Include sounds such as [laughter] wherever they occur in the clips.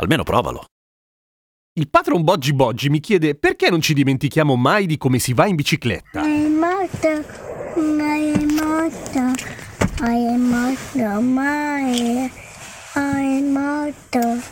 Almeno provalo. Il patron Boggi Boggi mi chiede perché non ci dimentichiamo mai di come si va in bicicletta. Am morto, am morto, am morto, mai, am morto,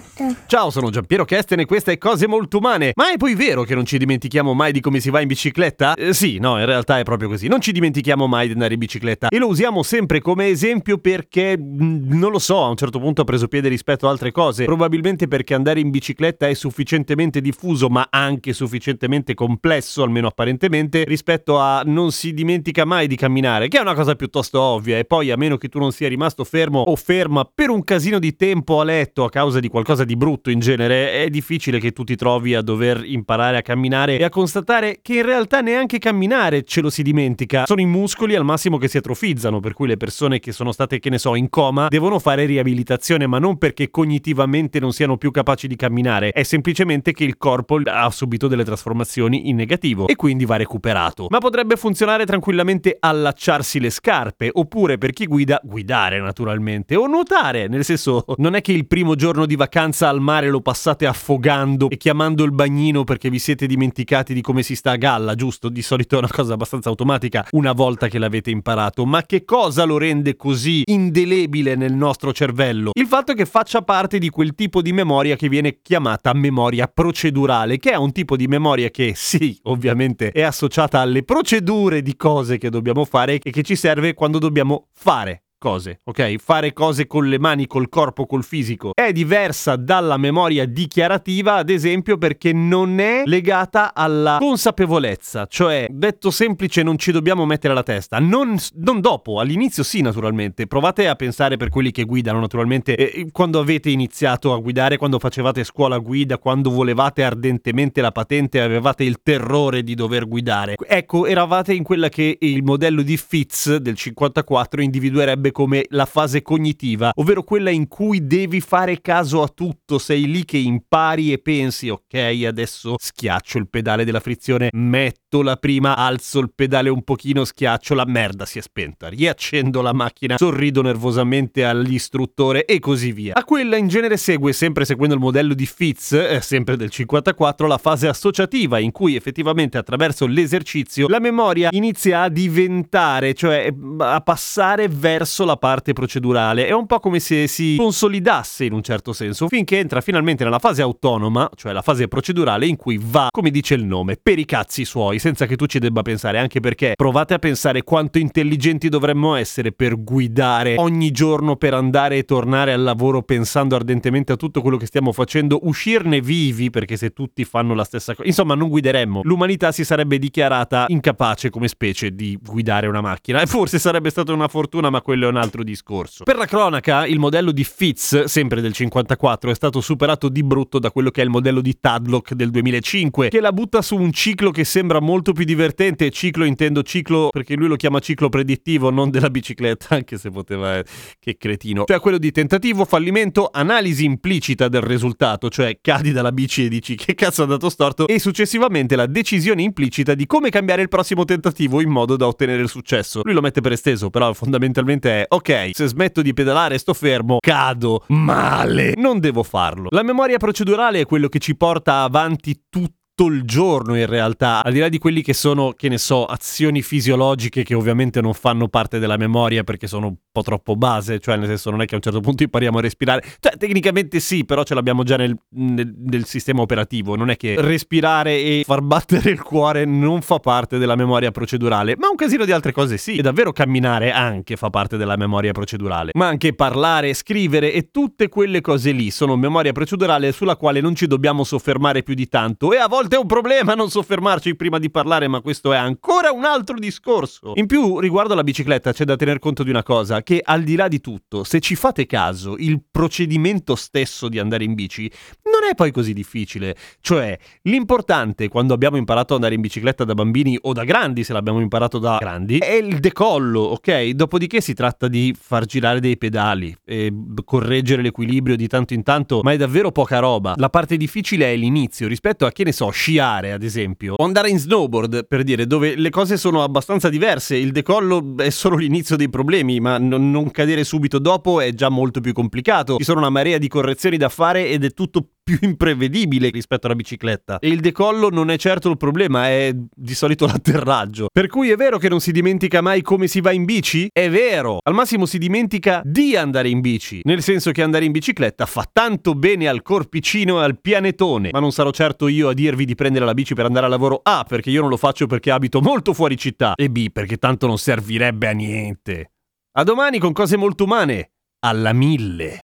morto. Ciao, sono Giampiero Kesten e questa è Cose Molto Umane. Ma è poi vero che non ci dimentichiamo mai di come si va in bicicletta? Eh, sì, no, in realtà è proprio così. Non ci dimentichiamo mai di andare in bicicletta. E lo usiamo sempre come esempio perché, mh, non lo so, a un certo punto ha preso piede rispetto a altre cose. Probabilmente perché andare in bicicletta è sufficientemente diffuso, ma anche sufficientemente complesso, almeno apparentemente, rispetto a non si dimentica mai di camminare, che è una cosa piuttosto ovvia. E poi, a meno che tu non sia rimasto fermo o ferma per un casino di tempo a letto a causa di qualcosa di brutto in genere, è difficile che tu ti trovi a dover imparare a camminare e a constatare che in realtà neanche camminare ce lo si dimentica. Sono i muscoli al massimo che si atrofizzano, per cui le persone che sono state, che ne so, in coma devono fare riabilitazione, ma non perché cognitivamente non siano più capaci di camminare, è semplicemente che il corpo ha subito delle trasformazioni in negativo e quindi va recuperato. Ma potrebbe funzionare tranquillamente allacciarsi le scarpe, oppure per chi guida, guidare naturalmente, o nuotare, nel senso non è che il primo giorno di vacanza al mare lo passate affogando e chiamando il bagnino perché vi siete dimenticati di come si sta a galla, giusto? Di solito è una cosa abbastanza automatica una volta che l'avete imparato, ma che cosa lo rende così indelebile nel nostro cervello? Il fatto che faccia parte di quel tipo di memoria che viene chiamata memoria procedurale, che è un tipo di memoria che sì, ovviamente è associata alle procedure di cose che dobbiamo fare e che ci serve quando dobbiamo fare cose, ok? Fare cose con le mani, col corpo, col fisico. È diversa dalla memoria dichiarativa, ad esempio, perché non è legata alla consapevolezza. Cioè, detto semplice, non ci dobbiamo mettere alla testa. Non, non dopo, all'inizio sì, naturalmente. Provate a pensare per quelli che guidano, naturalmente, eh, quando avete iniziato a guidare, quando facevate scuola guida, quando volevate ardentemente la patente avevate il terrore di dover guidare. Ecco, eravate in quella che il modello di Fitz del 54 individuerebbe come la fase cognitiva, ovvero quella in cui devi fare caso a tutto, sei lì che impari e pensi, ok, adesso schiaccio il pedale della frizione, metto la prima, alzo il pedale un pochino, schiaccio la merda, si è spenta, riaccendo la macchina, sorrido nervosamente all'istruttore e così via. A quella in genere segue, sempre seguendo il modello di Fitz, eh, sempre del 54, la fase associativa in cui effettivamente attraverso l'esercizio la memoria inizia a diventare, cioè a passare verso la parte procedurale. È un po' come se si consolidasse in un certo senso, finché entra finalmente nella fase autonoma, cioè la fase procedurale in cui va, come dice il nome, per i cazzi suoi, senza che tu ci debba pensare, anche perché provate a pensare quanto intelligenti dovremmo essere per guidare ogni giorno per andare e tornare al lavoro pensando ardentemente a tutto quello che stiamo facendo, uscirne vivi, perché se tutti fanno la stessa cosa, insomma non guideremmo. L'umanità si sarebbe dichiarata incapace come specie di guidare una macchina e forse sarebbe stata una fortuna, ma quello un altro discorso. Per la cronaca, il modello di Fitz, sempre del 54, è stato superato di brutto da quello che è il modello di Tadlock del 2005, che la butta su un ciclo che sembra molto più divertente. Ciclo intendo ciclo perché lui lo chiama ciclo predittivo, non della bicicletta, [laughs] anche se poteva... eh, che cretino. Cioè quello di tentativo, fallimento, analisi implicita del risultato, cioè cadi dalla bici e dici che cazzo è andato storto, e successivamente la decisione implicita di come cambiare il prossimo tentativo in modo da ottenere il successo. Lui lo mette per esteso, però fondamentalmente è ok, se smetto di pedalare e sto fermo, cado male. Non devo farlo. La memoria procedurale è quello che ci porta avanti tutto il giorno in realtà, al di là di quelli che sono, che ne so, azioni fisiologiche che ovviamente non fanno parte della memoria perché sono un po' troppo base, cioè nel senso non è che a un certo punto impariamo a respirare, cioè tecnicamente sì, però ce l'abbiamo già nel, nel- nel sistema operativo, non è che respirare e far battere il cuore non fa parte della memoria procedurale, ma un casino di altre cose sì, e davvero camminare anche fa parte della memoria procedurale, ma anche parlare, scrivere e tutte quelle cose lì sono memoria procedurale sulla quale non ci dobbiamo soffermare più di tanto e a volte è un problema non soffermarci prima di parlare, ma questo è ancora un altro discorso. In più, riguardo alla bicicletta, c'è da tener conto di una cosa, che al di là di tutto, se ci fate caso, il procedimento stesso di andare in bici non è poi così difficile. Cioè, l'importante quando abbiamo imparato ad andare in bicicletta da bambini o da grandi, se l'abbiamo imparato da grandi, è il decollo, ok? Dopodiché si tratta di far girare dei pedali correggere l'equilibrio di tanto in tanto, ma è davvero poca roba. La parte difficile è l'inizio rispetto a che ne so, sciare ad esempio, o andare in snowboard per dire dove le cose sono abbastanza diverse, il decollo è solo l'inizio dei problemi, ma non cadere subito dopo è già molto più complicato. Ci sono una marea di correzioni da fare ed è tutto più imprevedibile rispetto alla bicicletta. E il decollo non è certo il problema, è di solito [laughs] l'atterraggio. Per cui è vero che non si dimentica mai come si va in bici? È vero! Al massimo si dimentica di andare in bici, nel senso che andare in bicicletta fa tanto bene al corpicino e al pianetone. Ma non sarò certo io a dirvi di prendere la bici per andare al lavoro A, perché io non lo faccio perché abito molto fuori città, e B, perché tanto non servirebbe a niente. A domani con cose molto umane. Alla mille.